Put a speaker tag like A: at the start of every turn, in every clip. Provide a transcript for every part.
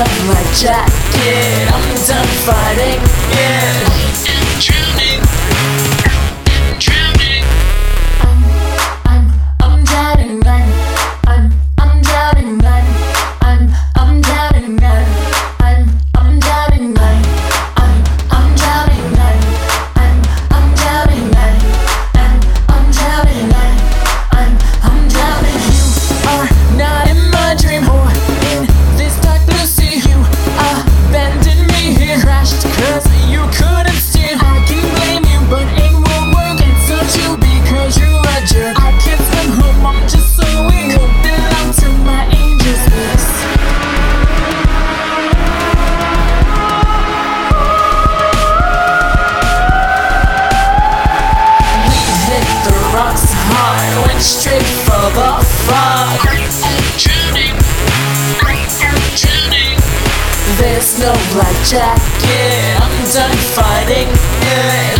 A: off my jacket. I'm done fighting, yeah. straight for the fuck.
B: I'm drowning. I'm fog.
A: There's no black jacket. I'm done fighting
B: it.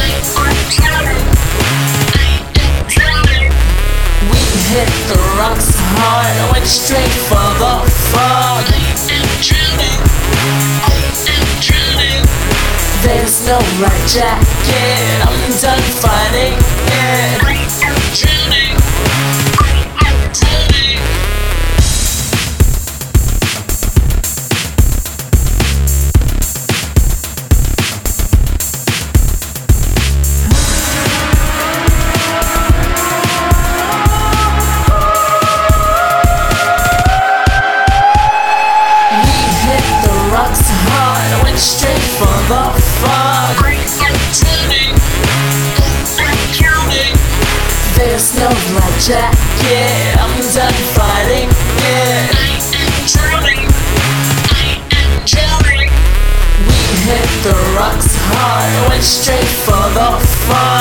A: We hit the rocks hard. I went straight for the
B: fog.
A: There's no right jacket. I'm done fighting it.
B: danger Yeah, I'm
A: done fighting Yeah,
B: I am drowning I am drowning
A: We hit the rocks hard Went straight for the fall